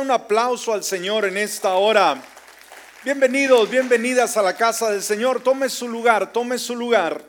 un aplauso al Señor en esta hora? Bienvenidos, bienvenidas a la casa del Señor. Tome su lugar, tome su lugar.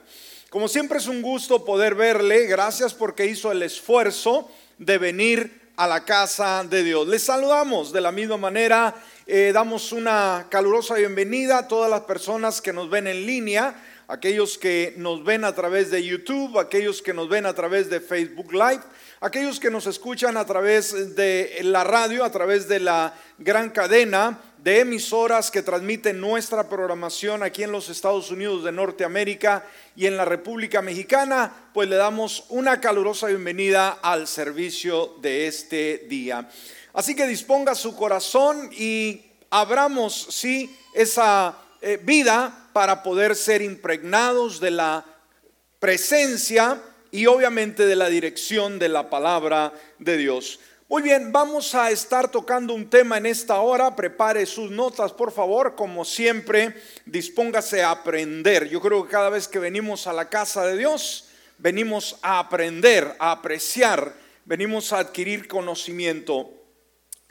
Como siempre es un gusto poder verle. Gracias porque hizo el esfuerzo de venir a la casa de Dios. Les saludamos de la misma manera. Eh, damos una calurosa bienvenida a todas las personas que nos ven en línea aquellos que nos ven a través de YouTube, aquellos que nos ven a través de Facebook Live, aquellos que nos escuchan a través de la radio, a través de la gran cadena de emisoras que transmiten nuestra programación aquí en los Estados Unidos de Norteamérica y en la República Mexicana, pues le damos una calurosa bienvenida al servicio de este día. Así que disponga su corazón y abramos, sí, esa eh, vida para poder ser impregnados de la presencia y obviamente de la dirección de la palabra de Dios. Muy bien, vamos a estar tocando un tema en esta hora. Prepare sus notas, por favor. Como siempre, dispóngase a aprender. Yo creo que cada vez que venimos a la casa de Dios, venimos a aprender, a apreciar, venimos a adquirir conocimiento.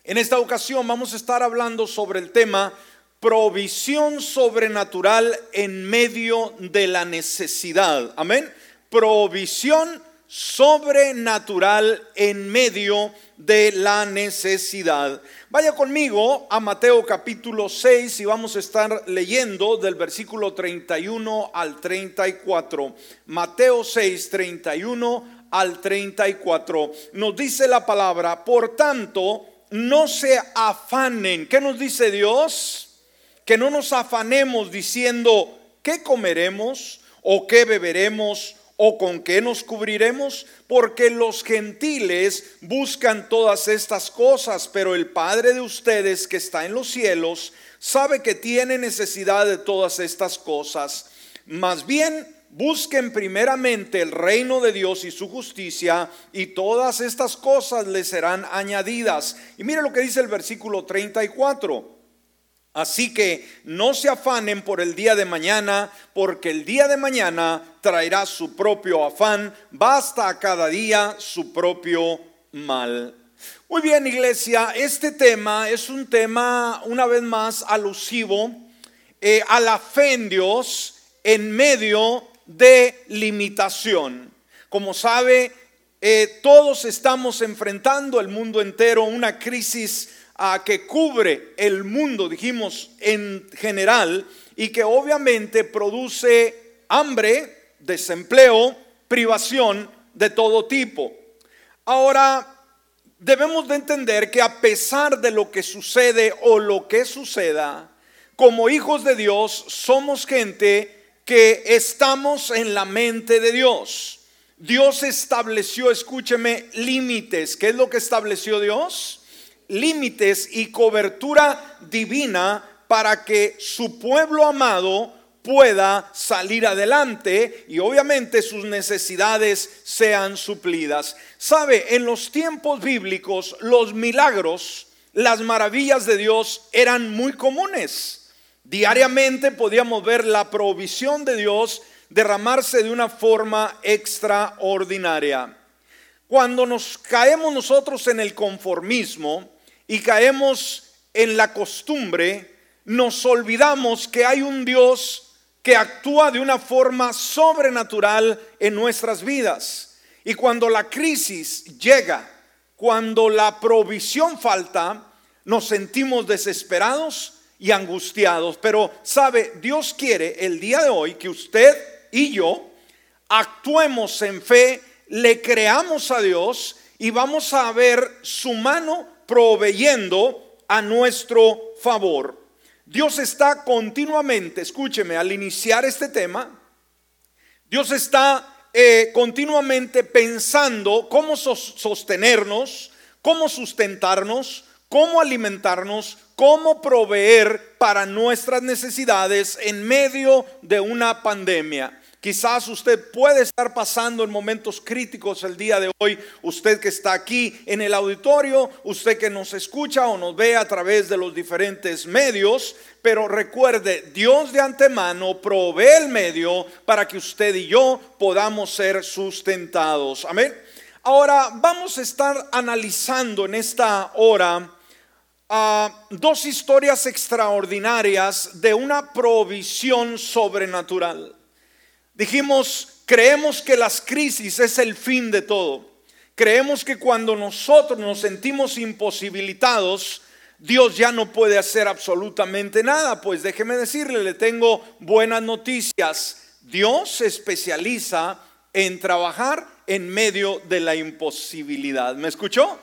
En esta ocasión vamos a estar hablando sobre el tema provisión sobrenatural en medio de la necesidad. Amén. Provisión sobrenatural en medio de la necesidad. Vaya conmigo a Mateo capítulo 6 y vamos a estar leyendo del versículo 31 al 34. Mateo 6, 31 al 34. Nos dice la palabra, por tanto, no se afanen. ¿Qué nos dice Dios? que no nos afanemos diciendo qué comeremos o qué beberemos o con qué nos cubriremos, porque los gentiles buscan todas estas cosas, pero el Padre de ustedes que está en los cielos sabe que tiene necesidad de todas estas cosas. Más bien, busquen primeramente el reino de Dios y su justicia, y todas estas cosas les serán añadidas. Y mire lo que dice el versículo 34. Así que no se afanen por el día de mañana, porque el día de mañana traerá su propio afán, basta a cada día su propio mal. Muy bien, iglesia, este tema es un tema, una vez más, alusivo eh, a la fe en Dios en medio de limitación. Como sabe, eh, todos estamos enfrentando el mundo entero una crisis a que cubre el mundo, dijimos en general, y que obviamente produce hambre, desempleo, privación de todo tipo. Ahora, debemos de entender que a pesar de lo que sucede o lo que suceda, como hijos de Dios somos gente que estamos en la mente de Dios. Dios estableció, escúcheme, límites. ¿Qué es lo que estableció Dios? Límites y cobertura divina para que su pueblo amado pueda salir adelante y obviamente sus necesidades sean suplidas. Sabe, en los tiempos bíblicos los milagros, las maravillas de Dios eran muy comunes. Diariamente podíamos ver la provisión de Dios derramarse de una forma extraordinaria. Cuando nos caemos nosotros en el conformismo, y caemos en la costumbre, nos olvidamos que hay un Dios que actúa de una forma sobrenatural en nuestras vidas. Y cuando la crisis llega, cuando la provisión falta, nos sentimos desesperados y angustiados. Pero sabe, Dios quiere el día de hoy que usted y yo actuemos en fe, le creamos a Dios y vamos a ver su mano proveyendo a nuestro favor. Dios está continuamente, escúcheme, al iniciar este tema, Dios está eh, continuamente pensando cómo sostenernos, cómo sustentarnos, cómo alimentarnos, cómo proveer para nuestras necesidades en medio de una pandemia. Quizás usted puede estar pasando en momentos críticos el día de hoy, usted que está aquí en el auditorio, usted que nos escucha o nos ve a través de los diferentes medios, pero recuerde, Dios de antemano provee el medio para que usted y yo podamos ser sustentados. Amén. Ahora vamos a estar analizando en esta hora a dos historias extraordinarias de una provisión sobrenatural. Dijimos, creemos que las crisis es el fin de todo. Creemos que cuando nosotros nos sentimos imposibilitados, Dios ya no puede hacer absolutamente nada. Pues déjeme decirle, le tengo buenas noticias. Dios se especializa en trabajar en medio de la imposibilidad. ¿Me escuchó?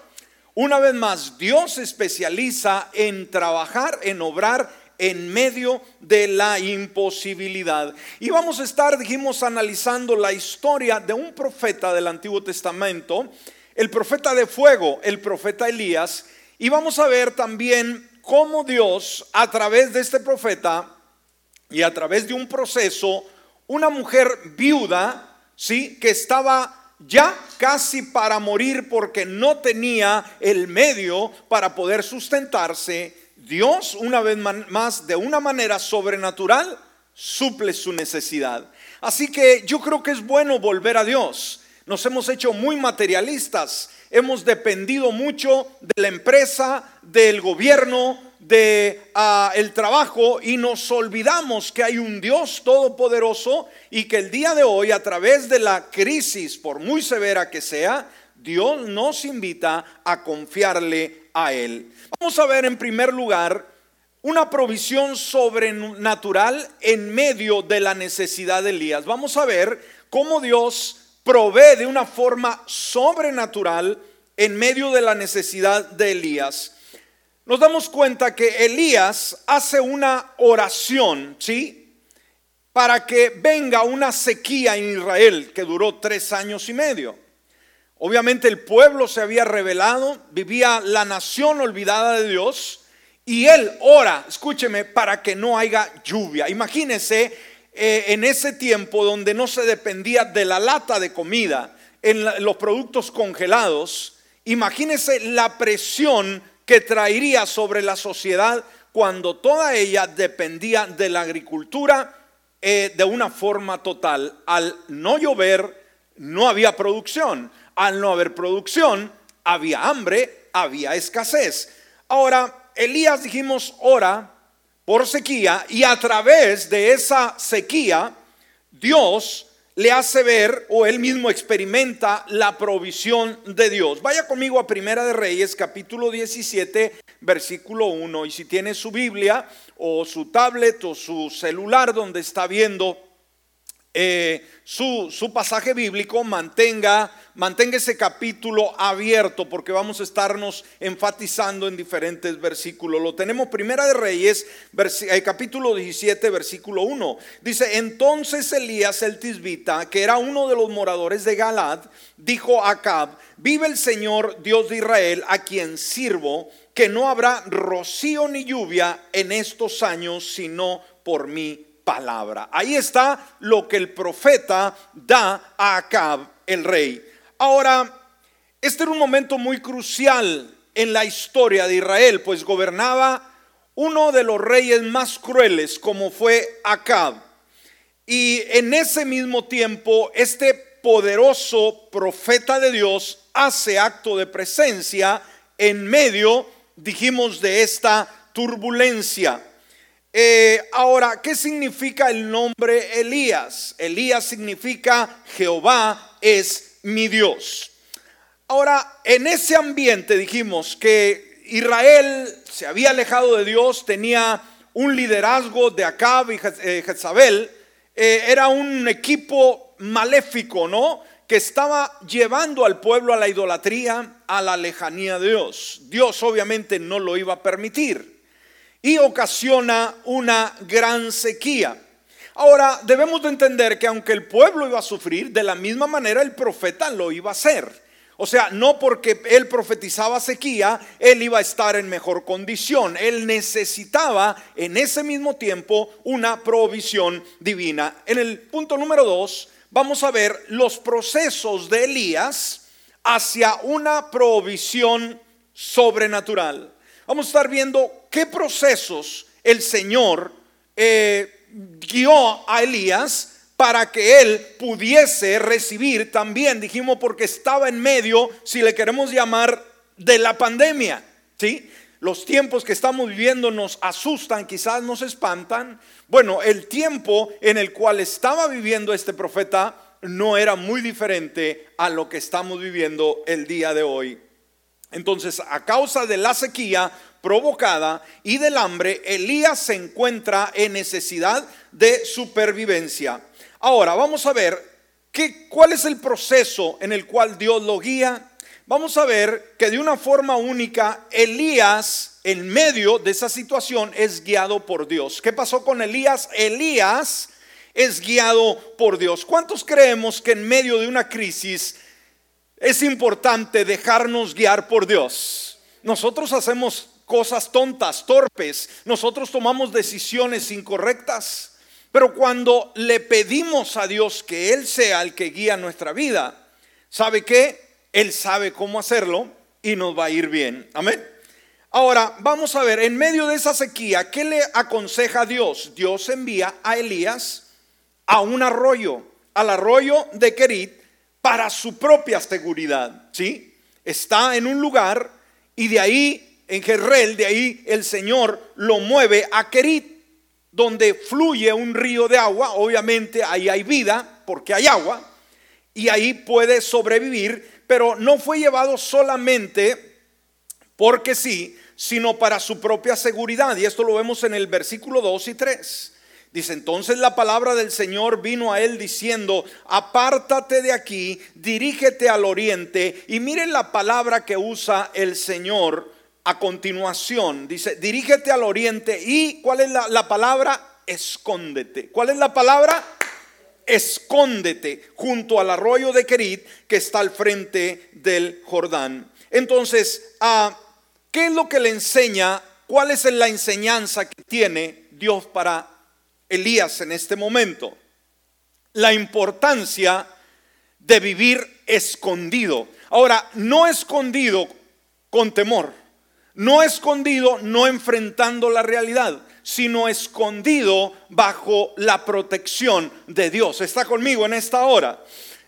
Una vez más, Dios se especializa en trabajar, en obrar en medio de la imposibilidad. Y vamos a estar, dijimos, analizando la historia de un profeta del Antiguo Testamento, el profeta de fuego, el profeta Elías, y vamos a ver también cómo Dios, a través de este profeta y a través de un proceso, una mujer viuda, ¿sí? Que estaba ya casi para morir porque no tenía el medio para poder sustentarse. Dios, una vez más, de una manera sobrenatural, suple su necesidad. Así que yo creo que es bueno volver a Dios. Nos hemos hecho muy materialistas, hemos dependido mucho de la empresa, del gobierno, de ah, el trabajo y nos olvidamos que hay un Dios todopoderoso y que el día de hoy a través de la crisis, por muy severa que sea, Dios nos invita a confiarle a Él. Vamos a ver en primer lugar una provisión sobrenatural en medio de la necesidad de Elías. Vamos a ver cómo Dios provee de una forma sobrenatural en medio de la necesidad de Elías nos damos cuenta que Elías hace una oración, ¿sí? Para que venga una sequía en Israel que duró tres años y medio. Obviamente el pueblo se había revelado, vivía la nación olvidada de Dios y él ora, escúcheme, para que no haya lluvia. Imagínense eh, en ese tiempo donde no se dependía de la lata de comida, en los productos congelados, imagínense la presión que traería sobre la sociedad cuando toda ella dependía de la agricultura eh, de una forma total. Al no llover, no había producción. Al no haber producción, había hambre, había escasez. Ahora, Elías dijimos, ora por sequía y a través de esa sequía, Dios le hace ver o él mismo experimenta la provisión de Dios. Vaya conmigo a Primera de Reyes, capítulo 17, versículo 1. Y si tiene su Biblia o su tablet o su celular donde está viendo eh, su, pasaje bíblico, mantenga, ese capítulo abierto porque vamos a estarnos enfatizando en diferentes versículos. Lo tenemos Primera de Reyes, eh, capítulo 17, versículo 1. Dice, entonces Elías el tisbita, que era uno de los moradores de Galad, dijo a Acab, vive el Señor Dios de Israel, a quien sirvo, que no habrá rocío ni lluvia en estos años, sino por mí palabra. Ahí está lo que el profeta da a Acab, el rey. Ahora, este era un momento muy crucial en la historia de Israel, pues gobernaba uno de los reyes más crueles como fue Acab. Y en ese mismo tiempo, este poderoso profeta de Dios hace acto de presencia en medio, dijimos, de esta turbulencia. Eh, ahora, ¿qué significa el nombre Elías? Elías significa Jehová es mi Dios. Ahora, en ese ambiente dijimos que Israel se había alejado de Dios, tenía un liderazgo de Acab y eh, Jezabel, eh, era un equipo maléfico, ¿no? Que estaba llevando al pueblo a la idolatría, a la lejanía de Dios. Dios obviamente no lo iba a permitir y ocasiona una gran sequía. Ahora, debemos de entender que aunque el pueblo iba a sufrir, de la misma manera el profeta lo iba a hacer. O sea, no porque él profetizaba sequía, él iba a estar en mejor condición. Él necesitaba en ese mismo tiempo una provisión divina. En el punto número dos, vamos a ver los procesos de Elías hacia una provisión sobrenatural. Vamos a estar viendo qué procesos el Señor eh, guió a Elías para que él pudiese recibir también, dijimos, porque estaba en medio, si le queremos llamar, de la pandemia. ¿sí? los tiempos que estamos viviendo nos asustan, quizás nos espantan. Bueno, el tiempo en el cual estaba viviendo este profeta no era muy diferente a lo que estamos viviendo el día de hoy. Entonces, a causa de la sequía provocada y del hambre, Elías se encuentra en necesidad de supervivencia. Ahora, vamos a ver qué, cuál es el proceso en el cual Dios lo guía. Vamos a ver que de una forma única, Elías, en medio de esa situación, es guiado por Dios. ¿Qué pasó con Elías? Elías es guiado por Dios. ¿Cuántos creemos que en medio de una crisis es importante dejarnos guiar por Dios? Nosotros hacemos cosas tontas, torpes, nosotros tomamos decisiones incorrectas, pero cuando le pedimos a Dios que Él sea el que guía nuestra vida, ¿sabe qué? Él sabe cómo hacerlo y nos va a ir bien. Amén. Ahora, vamos a ver, en medio de esa sequía, ¿qué le aconseja Dios? Dios envía a Elías a un arroyo, al arroyo de Kerit, para su propia seguridad. ¿sí? Está en un lugar y de ahí, en Jerrel, de ahí el Señor lo mueve a Kerit, donde fluye un río de agua. Obviamente ahí hay vida, porque hay agua, y ahí puede sobrevivir, pero no fue llevado solamente porque sí, sino para su propia seguridad. Y esto lo vemos en el versículo 2 y 3. Dice, entonces la palabra del Señor vino a él diciendo, apártate de aquí, dirígete al oriente. Y miren la palabra que usa el Señor a continuación. Dice, dirígete al oriente. ¿Y cuál es la, palabra? Escóndete. ¿Cuál es la palabra? Escóndete junto al arroyo de Kerit que está al frente del Jordán. Entonces, ah, ¿qué es lo que le enseña? ¿Cuál es la enseñanza que tiene Dios para Elías en este momento. La importancia de vivir escondido. Ahora, no escondido con temor, no escondido no enfrentando la realidad, sino escondido bajo la protección de Dios. ¿Está conmigo en esta hora?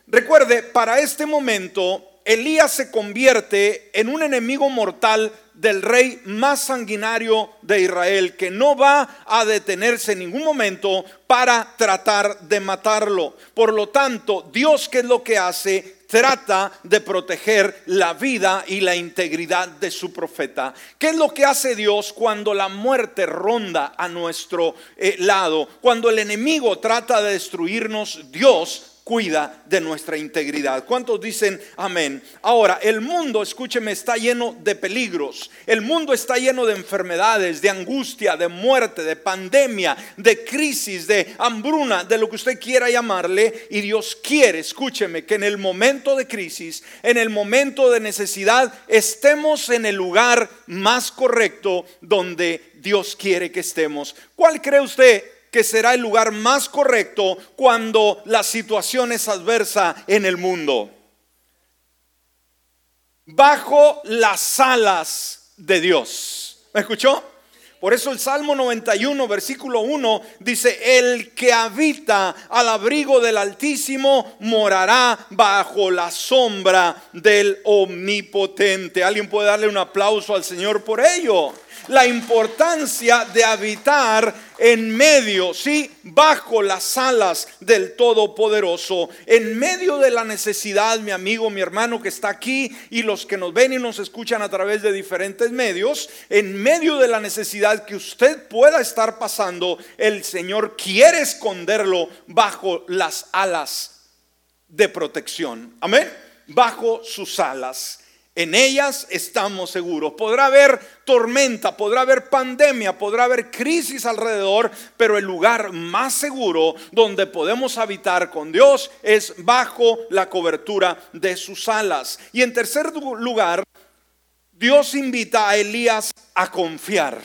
Recuerde, para este momento, Elías se convierte en un enemigo mortal del rey más sanguinario de Israel, que no va a detenerse en ningún momento para tratar de matarlo. Por lo tanto, Dios, ¿qué es lo que hace? Trata de proteger la vida y la integridad de su profeta. ¿Qué es lo que hace Dios cuando la muerte ronda a nuestro eh, lado? Cuando el enemigo trata de destruirnos, Dios cuida de nuestra integridad. ¿Cuántos dicen amén? Ahora, el mundo, escúcheme, está lleno de peligros. El mundo está lleno de enfermedades, de angustia, de muerte, de pandemia, de crisis, de hambruna, de lo que usted quiera llamarle. Y Dios quiere, escúcheme, que en el momento de crisis, en el momento de necesidad, estemos en el lugar más correcto donde Dios quiere que estemos. ¿Cuál cree usted que será el lugar más correcto cuando la situación es adversa en el mundo. Bajo las alas de Dios. ¿Me escuchó? Por eso el Salmo 91, versículo 1 dice, el que habita al abrigo del Altísimo morará bajo la sombra del Omnipotente. ¿Alguien puede darle un aplauso al Señor por ello? La importancia de habitar en medio, sí, bajo las alas del Todopoderoso, en medio de la necesidad, mi amigo, mi hermano que está aquí y los que nos ven y nos escuchan a través de diferentes medios, en medio de la necesidad que usted pueda estar pasando, el Señor quiere esconderlo bajo las alas de protección. Amén. Bajo sus alas. En ellas estamos seguros. Podrá haber tormenta, podrá haber pandemia, podrá haber crisis alrededor, pero el lugar más seguro donde podemos habitar con Dios es bajo la cobertura de sus alas. Y en tercer lugar, Dios invita a Elías a confiar.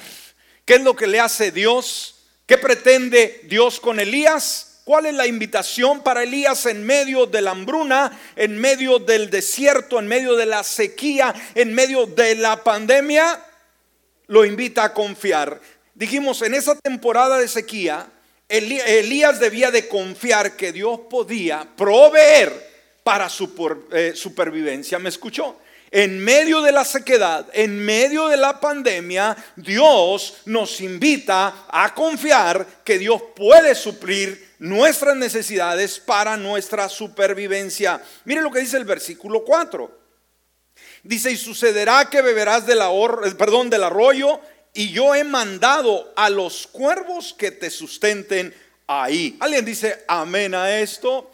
¿Qué es lo que le hace Dios? ¿Qué pretende Dios con Elías? ¿Cuál es la invitación para Elías en medio de la hambruna, en medio del desierto, en medio de la sequía, en medio de la pandemia? Lo invita a confiar. Dijimos, en esa temporada de sequía, Elías debía de confiar que Dios podía proveer para su eh, supervivencia. ¿Me escuchó? en medio de la sequedad, en medio de la pandemia, Dios nos invita a confiar que Dios puede suplir nuestras necesidades para nuestra supervivencia. Mire lo que dice el versículo 4. Dice, y sucederá que beberás del, perdón, del arroyo, y yo he mandado a los cuervos que te sustenten ahí. ¿Alguien dice amén a esto?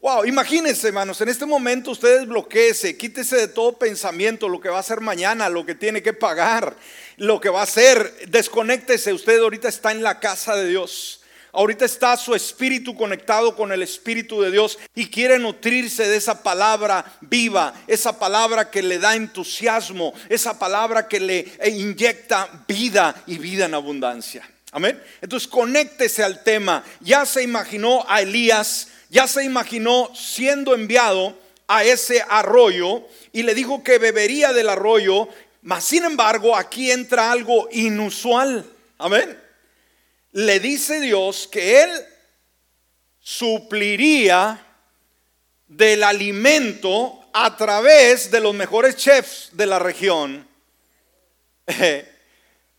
Wow, imagínense, hermanos, en este momento ustedes bloqueese, quítese de todo pensamiento lo que va a hacer mañana, lo que tiene que pagar, lo que va a hacer. Desconéctese, usted ahorita está en la casa de Dios. Ahorita está su espíritu conectado con el espíritu de Dios y quiere nutrirse de esa palabra viva, esa palabra que le da entusiasmo, esa palabra que le inyecta vida y vida en abundancia. Amén. Entonces conéctese al tema. Ya se imaginó a Elías ya se imaginó siendo enviado a ese arroyo y le dijo que bebería del arroyo, mas sin embargo aquí entra algo inusual. Amén. Le dice Dios que él supliría del alimento a través de los mejores chefs de la región.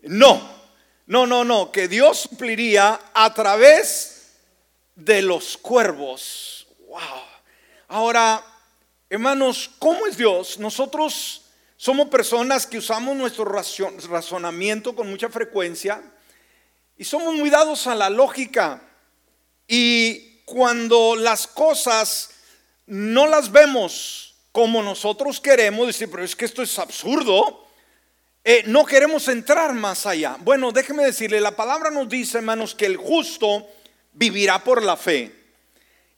no, no, no, no, que Dios supliría a través de los cuervos. Wow. Ahora, hermanos, ¿cómo es Dios? Nosotros somos personas que usamos nuestro razonamiento con mucha frecuencia y somos muy dados a la lógica. Y cuando las cosas no las vemos como nosotros queremos, decir, pero es que esto es absurdo, eh, no queremos entrar más allá. Bueno, déjeme decirle, la palabra nos dice, hermanos, que el justo vivirá por la fe.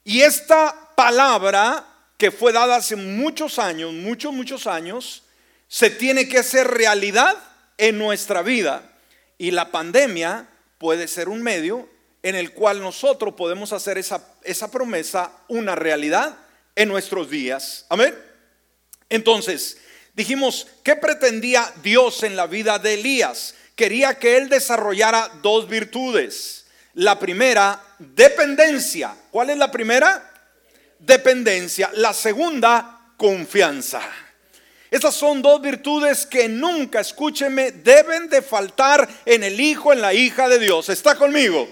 Y esta palabra que fue dada hace muchos años, muchos, muchos años, se tiene que hacer realidad en nuestra vida. Y la pandemia puede ser un medio en el cual nosotros podemos hacer esa, esa promesa una realidad en nuestros días. Amén. Entonces, dijimos, ¿qué pretendía Dios en la vida de Elías? Quería que él desarrollara dos virtudes. La primera, dependencia. ¿Cuál es la primera? Dependencia. La segunda, confianza. Esas son dos virtudes que nunca, escúcheme, deben de faltar en el hijo, en la hija de Dios. ¿Está conmigo?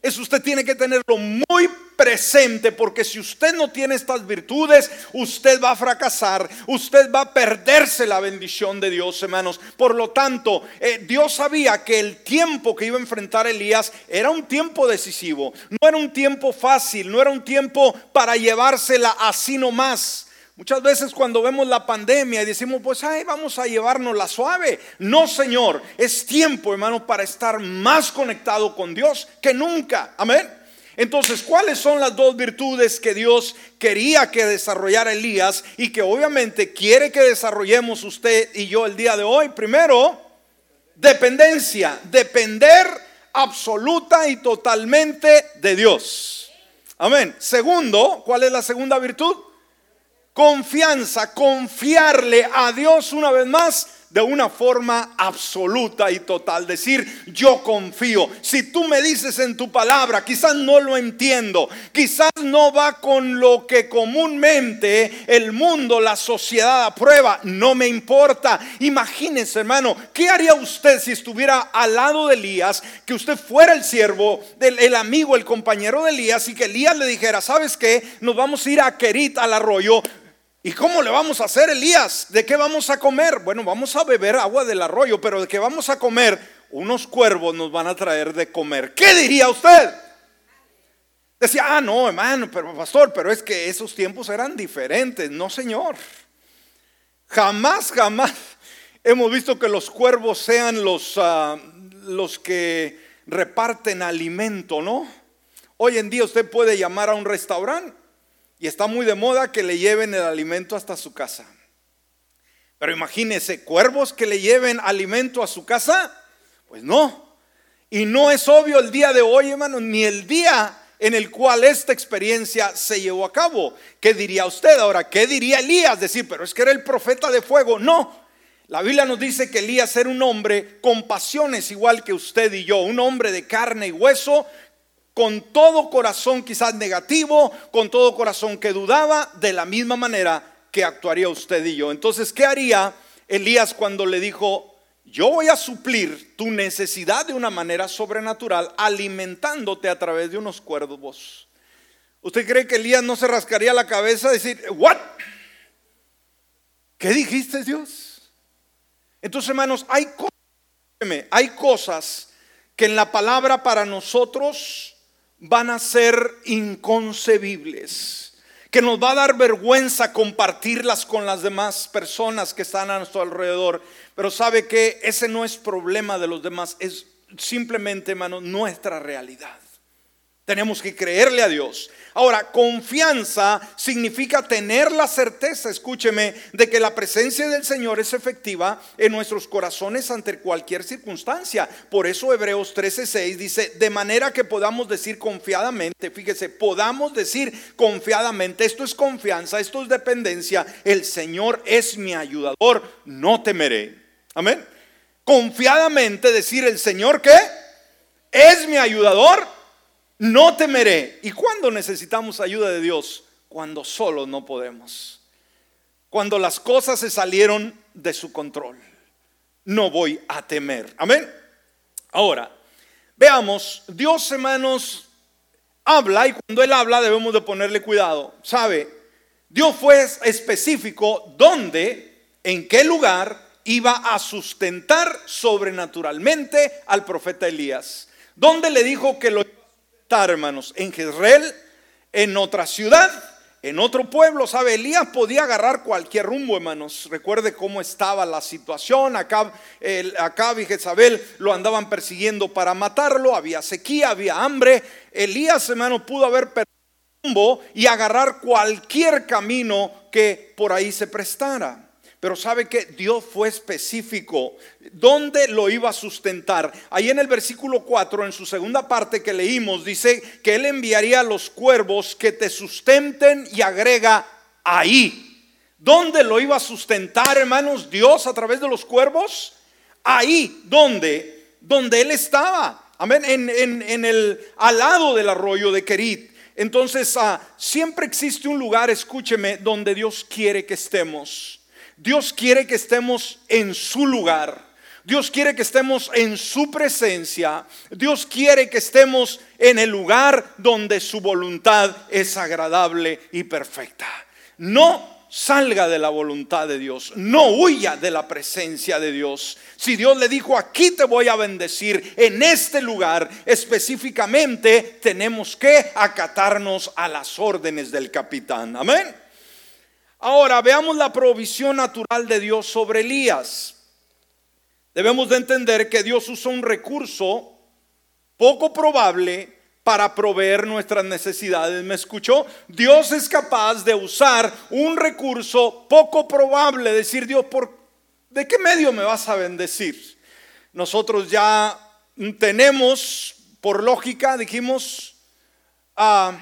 Eso usted tiene que tenerlo muy presente porque si usted no tiene estas virtudes, usted va a fracasar, usted va a perderse la bendición de Dios, hermanos. Por lo tanto, eh, Dios sabía que el tiempo que iba a enfrentar Elías era un tiempo decisivo, no era un tiempo fácil, no era un tiempo para llevársela así nomás. Muchas veces cuando vemos la pandemia y decimos, pues, ay, vamos a llevarnos la suave. No, Señor, es tiempo, hermano, para estar más conectado con Dios que nunca. Amén. Entonces, ¿cuáles son las dos virtudes que Dios quería que desarrollara Elías y que obviamente quiere que desarrollemos usted y yo el día de hoy? Primero, dependencia, depender absoluta y totalmente de Dios. Amén. Segundo, ¿cuál es la segunda virtud? Confianza, confiarle a Dios una vez más de una forma absoluta y total. Decir, yo confío. Si tú me dices en tu palabra, quizás no lo entiendo, quizás no va con lo que comúnmente el mundo, la sociedad aprueba, no me importa. Imagínese, hermano, ¿qué haría usted si estuviera al lado de Elías, que usted fuera el siervo, el, amigo, el compañero de Elías y que Elías le dijera, ¿sabes qué? Nos vamos a ir a Kerit, al arroyo ¿Y cómo le vamos a hacer, Elías? ¿De qué vamos a comer? Bueno, vamos a beber agua del arroyo, pero ¿de qué vamos a comer? Unos cuervos nos van a traer de comer. ¿Qué diría usted? Decía, ah, no, hermano, pero pastor, pero es que esos tiempos eran diferentes. No, señor. Jamás, jamás hemos visto que los cuervos sean los, ah, los que reparten alimento, ¿no? Hoy en día usted puede llamar a un restaurante y está muy de moda que le lleven el alimento hasta su casa. Pero imagínese, cuervos que le lleven alimento a su casa, pues no. Y no es obvio el día de hoy, hermano, ni el día en el cual esta experiencia se llevó a cabo. ¿Qué diría usted ahora? ¿Qué diría Elías? Decir, pero es que era el profeta de fuego. No. La Biblia nos dice que Elías era un hombre con pasiones igual que usted y yo, un hombre de carne y hueso con todo corazón quizás negativo, con todo corazón que dudaba, de la misma manera que actuaría usted y yo. Entonces, ¿qué haría Elías cuando le dijo, yo voy a suplir tu necesidad de una manera sobrenatural alimentándote a través de unos cuervos? ¿Usted cree que Elías no se rascaría la cabeza y decir, ¿what? ¿Qué dijiste Dios? Entonces, hermanos, hay cosas, hay cosas que en la palabra para nosotros van a ser inconcebibles, que nos va a dar vergüenza compartirlas con las demás personas que están a nuestro alrededor. Pero sabe que ese no es problema de los demás, es simplemente, hermano, nuestra realidad. Tenemos que creerle a Dios. Ahora, confianza significa tener la certeza, escúcheme, de que la presencia del Señor es efectiva en nuestros corazones ante cualquier circunstancia. Por eso Hebreos 13:6 dice, de manera que podamos decir confiadamente, fíjese, podamos decir confiadamente, esto es confianza, esto es dependencia, el Señor es mi ayudador, no temeré. Amén. Confiadamente decir el Señor que es mi ayudador no temeré. ¿Y cuándo necesitamos ayuda de Dios? Cuando solo no podemos. Cuando las cosas se salieron de su control. No voy a temer. Amén. Ahora, veamos, Dios hermanos habla y cuando Él habla debemos de ponerle cuidado. ¿Sabe? Dios fue específico dónde, en qué lugar iba a sustentar sobrenaturalmente al profeta Elías. ¿Dónde le dijo que lo hermanos, en Jezreel, en otra ciudad, en otro pueblo, ¿sabe? Elías podía agarrar cualquier rumbo, hermanos. Recuerde cómo estaba la situación. Acá, el, y Jezabel lo andaban persiguiendo para matarlo. Había sequía, había hambre. Elías, hermano, pudo haber perdido rumbo y agarrar cualquier camino que por ahí se prestara. Pero sabe que Dios fue específico. ¿Dónde lo iba a sustentar? Ahí en el versículo 4, en su segunda parte que leímos, dice que Él enviaría a los cuervos que te sustenten y agrega ahí. ¿Dónde lo iba a sustentar, hermanos, Dios a través de los cuervos? Ahí, ¿dónde? Donde Él estaba. Amén. En, el al lado del arroyo de Kerit. Entonces, ah, siempre existe un lugar, escúcheme, donde Dios quiere que estemos. Dios quiere que estemos en su lugar. Dios quiere que estemos en su presencia. Dios quiere que estemos en el lugar donde su voluntad es agradable y perfecta. No salga de la voluntad de Dios. No huya de la presencia de Dios. Si Dios le dijo, aquí te voy a bendecir, en este lugar específicamente, tenemos que acatarnos a las órdenes del capitán. Amén. Ahora veamos la provisión natural de Dios sobre Elías. Debemos de entender que Dios usa un recurso poco probable para proveer nuestras necesidades. ¿Me escuchó? Dios es capaz de usar un recurso poco probable. Decir, Dios, ¿por, ¿de qué medio me vas a bendecir? Nosotros ya tenemos, por lógica, dijimos, ah,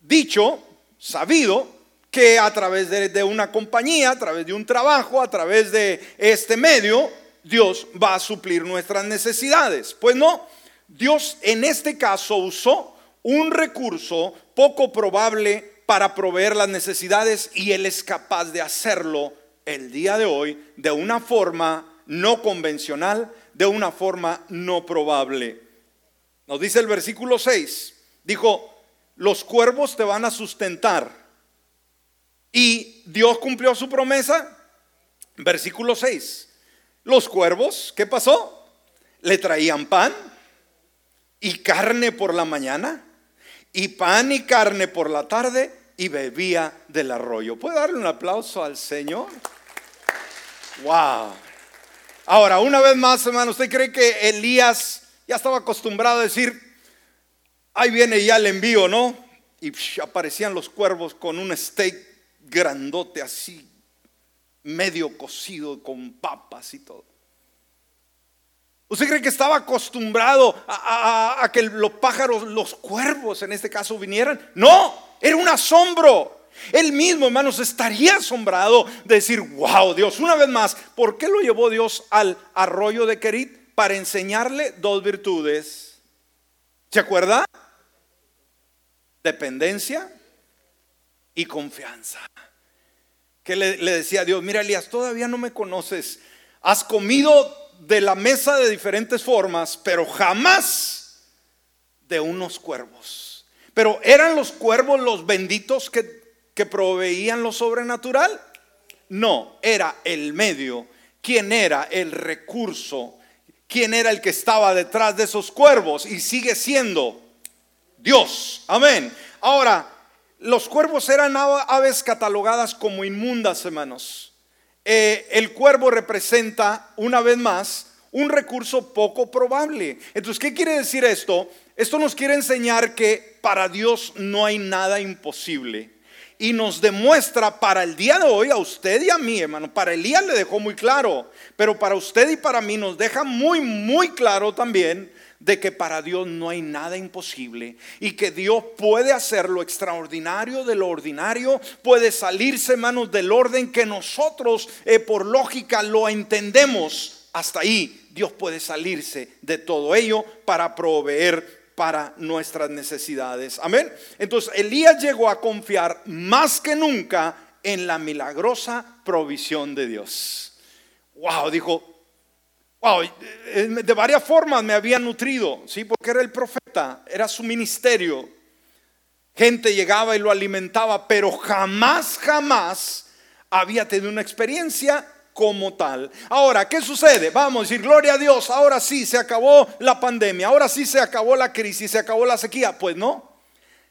dicho, sabido, que a través de, una compañía, a través de un trabajo, a través de este medio, Dios va a suplir nuestras necesidades. Pues no, Dios en este caso usó un recurso poco probable para proveer las necesidades y Él es capaz de hacerlo el día de hoy de una forma no convencional, de una forma no probable. Nos dice el versículo 6, dijo, los cuervos te van a sustentar y Dios cumplió su promesa. Versículo 6. Los cuervos, ¿qué pasó? Le traían pan y carne por la mañana y pan y carne por la tarde y bebía del arroyo. ¿Puede darle un aplauso al Señor? Wow. Ahora, una vez más, hermano, ¿usted cree que Elías ya estaba acostumbrado a decir, ahí viene ya el envío, ¿no? Y aparecían los cuervos con un steak grandote así, medio cocido con papas y todo. ¿Usted cree que estaba acostumbrado a, que los pájaros, los cuervos en este caso, vinieran? No, era un asombro. Él mismo, hermanos, estaría asombrado de decir, wow, Dios, una vez más, ¿por qué lo llevó Dios al arroyo de Kerit? Para enseñarle dos virtudes. ¿Se acuerda? Dependencia y confianza. que le, decía a Dios, mira Elías, todavía no me conoces, has comido de la mesa de diferentes formas, pero jamás de unos cuervos. Pero eran los cuervos los benditos que, que proveían lo sobrenatural. No, era el medio. ¿Quién era el recurso? ¿Quién era el que estaba detrás de esos cuervos? Y sigue siendo Dios. Amén. Ahora, los cuervos eran aves catalogadas como inmundas, hermanos. Eh, el cuervo representa, una vez más, un recurso poco probable. Entonces, ¿qué quiere decir esto? Esto nos quiere enseñar que para Dios no hay nada imposible. Y nos demuestra para el día de hoy, a usted y a mí, hermano, para Elías le dejó muy claro, pero para usted y para mí nos deja muy, muy claro también de que para Dios no hay nada imposible y que Dios puede hacer lo extraordinario de lo ordinario, puede salirse, manos del orden que nosotros eh, por lógica lo entendemos. Hasta ahí Dios puede salirse de todo ello para proveer para nuestras necesidades. Amén. Entonces Elías llegó a confiar más que nunca en la milagrosa provisión de Dios. Wow, dijo, Wow, eh, de varias formas me había nutrido, ¿sí? Porque era el profeta, era su ministerio. Gente llegaba y lo alimentaba, pero jamás, jamás había tenido una experiencia como tal. Ahora, ¿qué sucede? Vamos a decir, gloria a Dios, ahora sí se acabó la pandemia, ahora sí se acabó la crisis, se acabó la sequía. Pues no.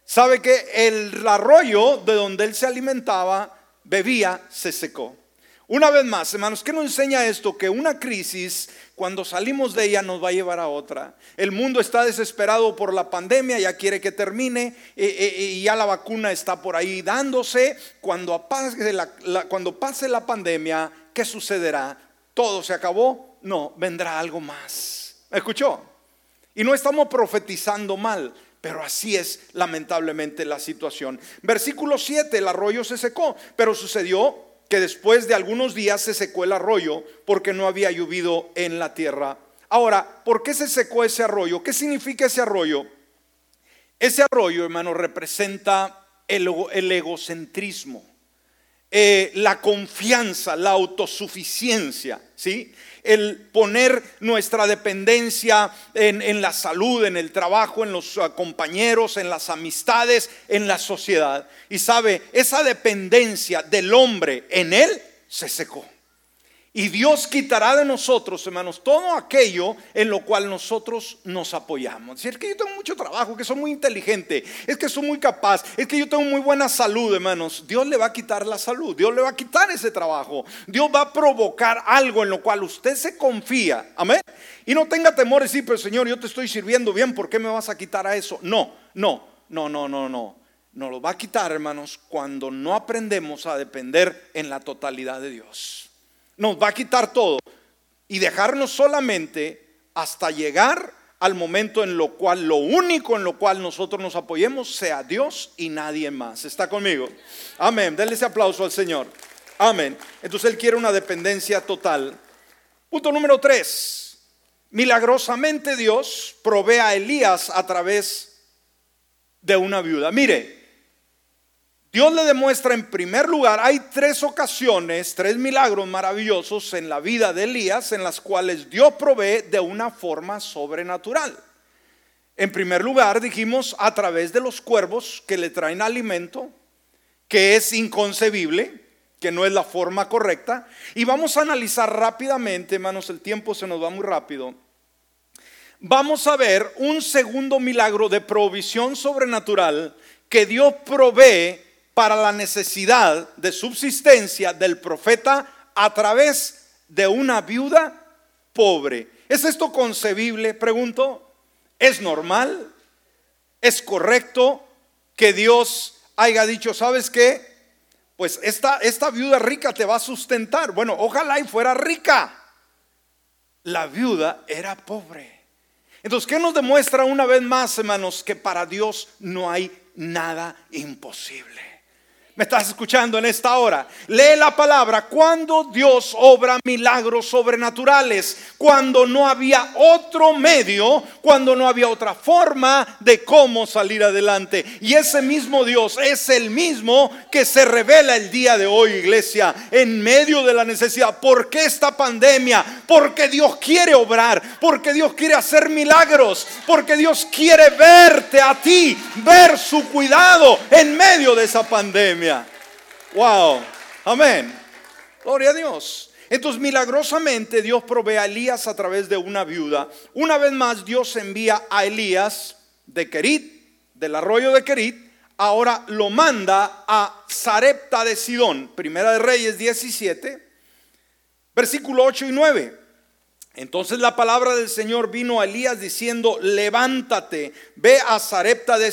Sabe que el arroyo de donde él se alimentaba, bebía, se secó. Una vez más, hermanos, ¿qué nos enseña esto? Que una crisis, cuando salimos de ella, nos va a llevar a otra. El mundo está desesperado por la pandemia, ya quiere que termine, y ya la vacuna está por ahí dándose. Cuando pase la, cuando pase la pandemia, ¿qué sucederá? ¿Todo se acabó? No, vendrá algo más. ¿Me escuchó? Y no estamos profetizando mal, pero así es lamentablemente la situación. Versículo 7, el arroyo se secó, pero sucedió que después de algunos días se secó el arroyo porque no había llovido en la tierra. Ahora, ¿por qué se secó ese arroyo? ¿Qué significa ese arroyo? Ese arroyo, hermano, representa el, egocentrismo, eh, la confianza, la autosuficiencia, ¿sí? el poner nuestra dependencia en, la salud, en el trabajo, en los ah, compañeros, en las amistades, en la sociedad. Y sabe, esa dependencia del hombre en él se secó. Y Dios quitará de nosotros, hermanos, todo aquello en lo cual nosotros nos apoyamos. Es que yo tengo mucho trabajo, que soy muy inteligente, es que soy muy capaz, es que yo tengo muy buena salud, hermanos. Dios le va a quitar la salud, Dios le va a quitar ese trabajo. Dios va a provocar algo en lo cual usted se confía. Amén. Y no tenga temor de decir, pero Señor, yo te estoy sirviendo bien, ¿por qué me vas a quitar a eso? No, no, no, no, no, no. Nos lo va a quitar, hermanos, cuando no aprendemos a depender en la totalidad de Dios nos va a quitar todo y dejarnos solamente hasta llegar al momento en lo cual lo único en lo cual nosotros nos apoyemos sea Dios y nadie más. ¿Está conmigo? Amén. Denle ese aplauso al Señor. Amén. Entonces Él quiere una dependencia total. Punto número tres. Milagrosamente Dios provee a Elías a través de una viuda. Mire, Dios le demuestra en primer lugar, hay tres ocasiones, tres milagros maravillosos en la vida de Elías en las cuales Dios provee de una forma sobrenatural. En primer lugar, dijimos a través de los cuervos que le traen alimento, que es inconcebible, que no es la forma correcta. Y vamos a analizar rápidamente, hermanos, el tiempo se nos va muy rápido. Vamos a ver un segundo milagro de provisión sobrenatural que Dios provee para la necesidad de subsistencia del profeta a través de una viuda pobre. ¿Es esto concebible? Pregunto. ¿Es normal? ¿Es correcto que Dios haya dicho, ¿sabes qué? Pues esta, esta viuda rica te va a sustentar. Bueno, ojalá y fuera rica. La viuda era pobre. Entonces, ¿qué nos demuestra una vez más, hermanos? Que para Dios no hay nada imposible. ¿Me estás escuchando en esta hora? Lee la palabra. Cuando Dios obra milagros sobrenaturales, cuando no había otro medio, cuando no había otra forma de cómo salir adelante. Y ese mismo Dios es el mismo que se revela el día de hoy, iglesia, en medio de la necesidad. ¿Por qué esta pandemia? Porque Dios quiere obrar, porque Dios quiere hacer milagros, porque Dios quiere verte a ti, ver su cuidado en medio de esa pandemia. Wow. Amén. Gloria a Dios. Entonces, milagrosamente Dios provee a Elías a través de una viuda. Una vez más, Dios envía a Elías de Kerit, del arroyo de Kerit. Ahora lo manda a Sarepta de Sidón, Primera de Reyes 17, versículo 8 y 9. Entonces la palabra del Señor vino a Elías diciendo, levántate, ve a Sarepta de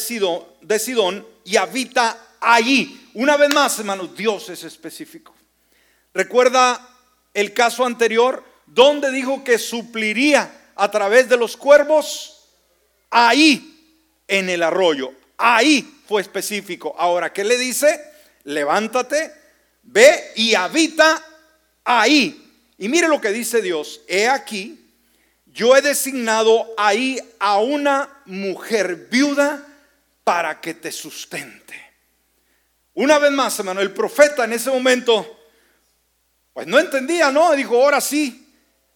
de Sidón y habita allí. Una vez más, hermanos, Dios es específico. Recuerda el caso anterior, donde dijo que supliría a través de los cuervos, ahí en el arroyo, ahí fue específico. Ahora, ¿qué le dice? Levántate, ve y habita ahí. Y mire lo que dice Dios, he aquí, yo he designado ahí a una mujer viuda para que te sustente. Una vez más, hermano, el profeta en ese momento, pues no entendía, ¿no? Dijo, ahora sí,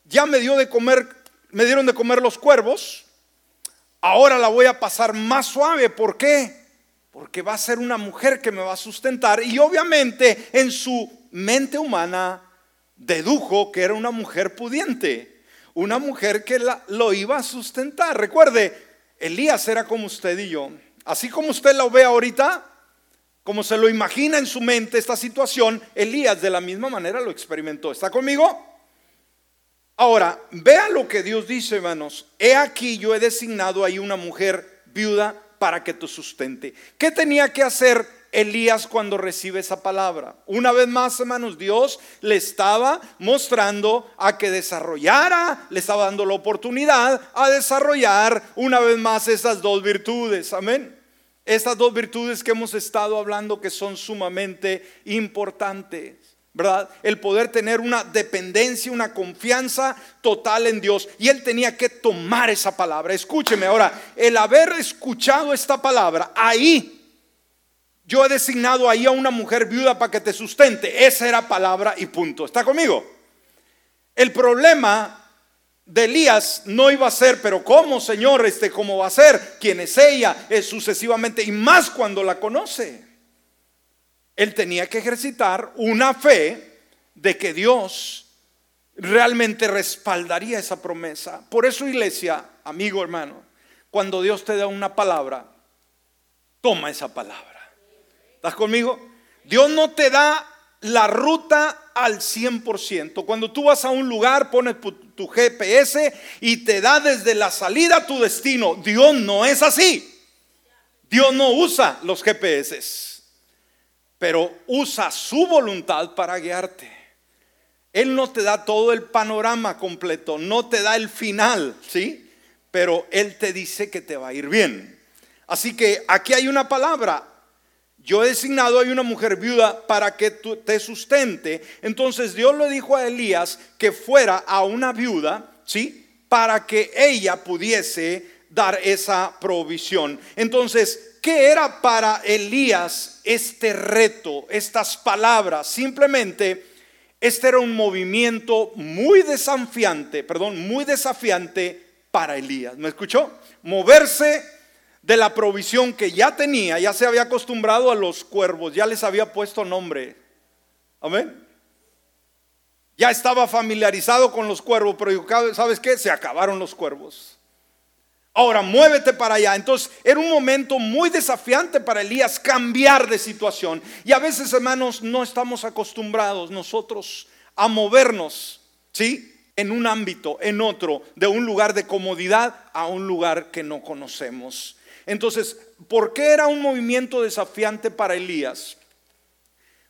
ya me dio de comer, me dieron de comer los cuervos, ahora la voy a pasar más suave. ¿Por qué? Porque va a ser una mujer que me va a sustentar. Y obviamente en su mente humana dedujo que era una mujer pudiente, una mujer que lo iba a sustentar. Recuerde, Elías era como usted y yo. Así como usted lo ve ahorita, como se lo imagina en su mente esta situación, Elías de la misma manera lo experimentó. ¿Está conmigo? Ahora, vea lo que Dios dice, hermanos. He aquí yo he designado ahí una mujer viuda para que te sustente. ¿Qué tenía que hacer Elías cuando recibe esa palabra? Una vez más, hermanos, Dios le estaba mostrando a que desarrollara, le estaba dando la oportunidad a desarrollar una vez más esas dos virtudes. Amén. Estas dos virtudes que hemos estado hablando que son sumamente importantes. ¿verdad? El poder tener una dependencia, una confianza total en Dios. Y él tenía que tomar esa palabra. Escúcheme ahora, el haber escuchado esta palabra, ahí yo he designado ahí a una mujer viuda para que te sustente. Esa era palabra y punto. ¿Está conmigo? El problema de Elías no iba a ser, pero ¿cómo, Señor? Este, ¿Cómo va a ser? ¿Quién es ella? Es sucesivamente, y más cuando la conoce. Él tenía que ejercitar una fe de que Dios realmente respaldaría esa promesa. Por eso, iglesia, amigo, hermano, cuando Dios te da una palabra, toma esa palabra. ¿Estás conmigo? Dios no te da la ruta al 100%. Cuando tú vas a un lugar, pones tu GPS y te da desde la salida tu destino. Dios no es así. Dios no usa los GPS, pero usa su voluntad para guiarte. Él no te da todo el panorama completo, no te da el final, ¿sí? Pero Él te dice que te va a ir bien. Así que aquí hay una palabra, yo he designado a una mujer viuda para que te sustente. Entonces Dios le dijo a Elías que fuera a una viuda, ¿sí? Para que ella pudiese dar esa provisión. Entonces, ¿qué era para Elías este reto, estas palabras? Simplemente, este era un movimiento muy desafiante, perdón, muy desafiante para Elías. ¿Me escuchó? Moverse de la provisión que ya tenía, ya se había acostumbrado a los cuervos, ya les había puesto nombre. Amén. Ya estaba familiarizado con los cuervos, pero ¿sabes qué? Se acabaron los cuervos. Ahora muévete para allá. Entonces era un momento muy desafiante para Elías cambiar de situación. Y a veces, hermanos, no estamos acostumbrados nosotros a movernos, ¿sí? En un ámbito, en otro, de un lugar de comodidad a un lugar que no conocemos. Entonces, ¿por qué era un movimiento desafiante para Elías?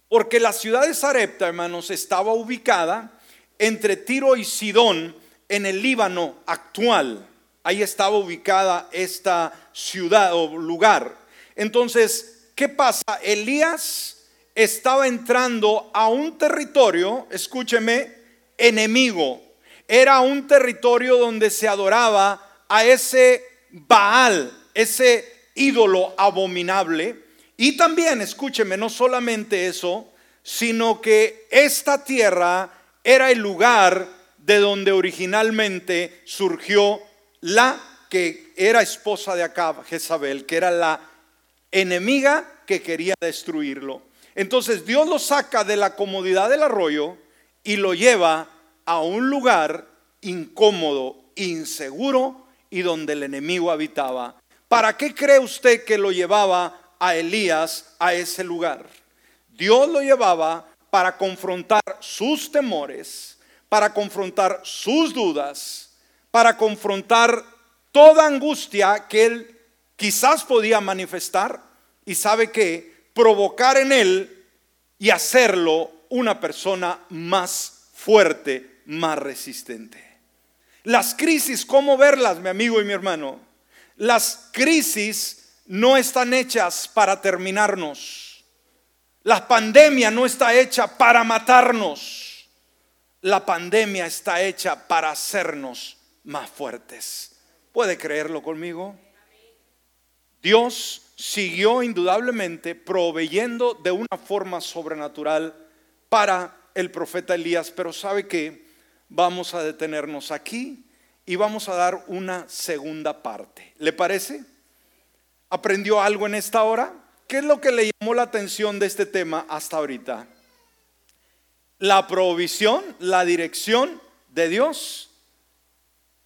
Porque la ciudad de Sarepta, hermanos, estaba ubicada entre Tiro y Sidón en el Líbano actual. Ahí estaba ubicada esta ciudad o lugar. Entonces, ¿qué pasa? Elías estaba entrando a un territorio, escúcheme, enemigo. Era un territorio donde se adoraba a ese Baal, ese ídolo abominable. Y también, escúcheme, no solamente eso, sino que esta tierra era el lugar de donde originalmente surgió la que era esposa de Acab, Jezabel, que era la enemiga que quería destruirlo. Entonces Dios lo saca de la comodidad del arroyo y lo lleva a un lugar incómodo, inseguro y donde el enemigo habitaba. ¿Para qué cree usted que lo llevaba a Elías a ese lugar? Dios lo llevaba para confrontar sus temores, para confrontar sus dudas, para confrontar toda angustia que él quizás podía manifestar y sabe que provocar en él y hacerlo una persona más fuerte, más resistente. Las crisis, ¿cómo verlas, mi amigo y mi hermano? Las crisis no están hechas para terminarnos. La pandemia no está hecha para matarnos. La pandemia está hecha para hacernos más fuertes. ¿Puede creerlo conmigo? Dios siguió indudablemente proveyendo de una forma sobrenatural para el profeta Elías, pero sabe que vamos a detenernos aquí y vamos a dar una segunda parte. ¿Le parece? ¿Aprendió algo en esta hora? ¿Qué es lo que le llamó la atención de este tema hasta ahorita? La provisión, la dirección de Dios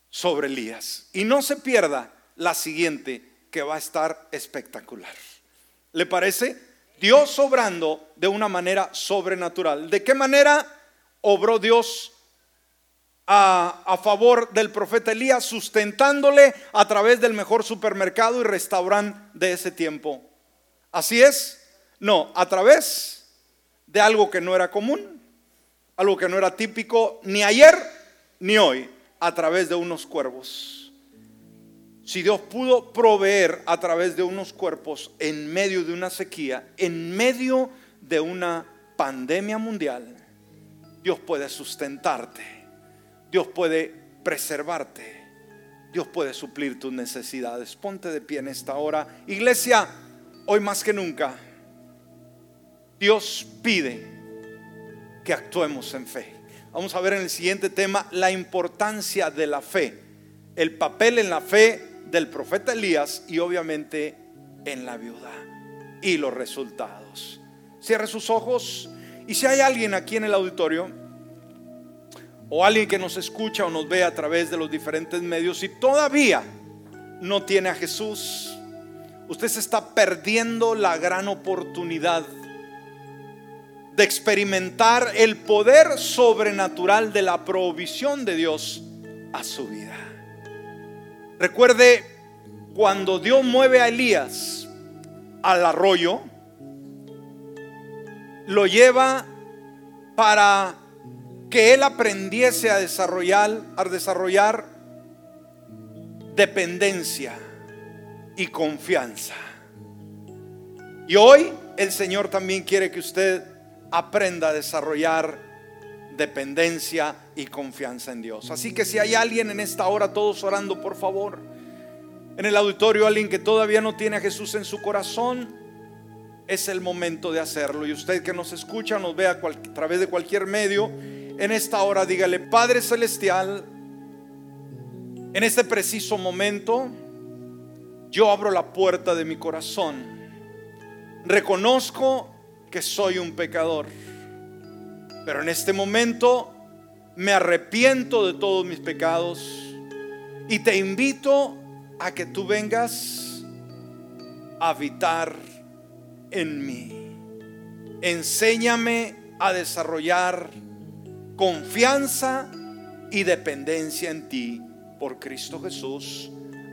sobre Elías. Y no se pierda la siguiente que va a estar espectacular. ¿Le parece? Dios obrando de una manera sobrenatural. ¿De qué manera obró Dios a, favor del profeta Elías, sustentándole a través del mejor supermercado y restaurante de ese tiempo? ¿Así es? No, a través de algo que no era común, algo que no era típico ni ayer ni hoy, a través de unos cuervos. Si Dios pudo proveer a través de unos cuerpos en medio de una sequía, en medio de una pandemia mundial, Dios puede sustentarte, Dios puede preservarte, Dios puede suplir tus necesidades. Ponte de pie en esta hora. Iglesia, hoy más que nunca, Dios pide que actuemos en fe. Vamos a ver en el siguiente tema la importancia de la fe, el papel en la fe del profeta Elías y obviamente en la viuda y los resultados. Cierre sus ojos y si hay alguien aquí en el auditorio o alguien que nos escucha o nos ve a través de los diferentes medios y todavía no tiene a Jesús, usted se está perdiendo la gran oportunidad de experimentar el poder sobrenatural de la provisión de Dios a su vida. Recuerde cuando Dios mueve a Elías al arroyo, lo lleva para que él aprendiese a desarrollar, a desarrollar dependencia y confianza. Y hoy el Señor también quiere que usted aprenda a desarrollar dependencia y confianza en Dios. Así que si hay alguien en esta hora, todos orando, por favor, en el auditorio, alguien que todavía no tiene a Jesús en su corazón, es el momento de hacerlo. Y usted que nos escucha, nos ve a, a través de cualquier medio, en esta hora dígale, Padre Celestial, en este preciso momento, yo abro la puerta de mi corazón. Reconozco que soy un pecador. Pero en este momento me arrepiento de todos mis pecados y te invito a que tú vengas a habitar en mí. Enséñame a desarrollar confianza y dependencia en ti por Cristo Jesús.